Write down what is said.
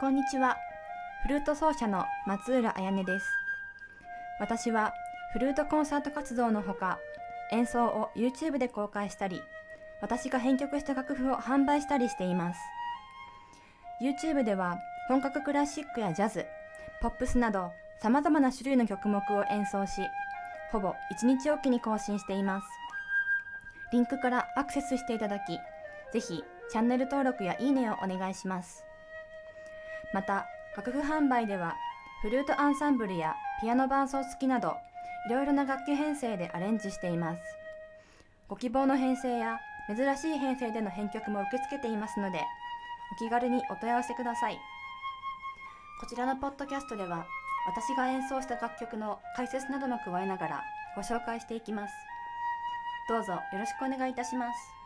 こんにちは。フルート奏者の松浦彩音です。私はフルートコンサート活動のほか、演奏を YouTube で公開したり、私が編曲した楽譜を販売したりしています。YouTube では本格クラシックやジャズ、ポップスなど様々な種類の曲目を演奏し、ほぼ1日おきに更新しています。リンクからアクセスしていただき、ぜひチャンネル登録やいいねをお願いします。また、楽譜販売では、フルートアンサンブルやピアノ伴奏付きなど、いろいろな楽器編成でアレンジしています。ご希望の編成や珍しい編成での編曲も受け付けていますので、お気軽にお問い合わせください。こちらのポッドキャストでは、私が演奏した楽曲の解説なども加えながらご紹介していきます。どうぞよろしくお願いいたします。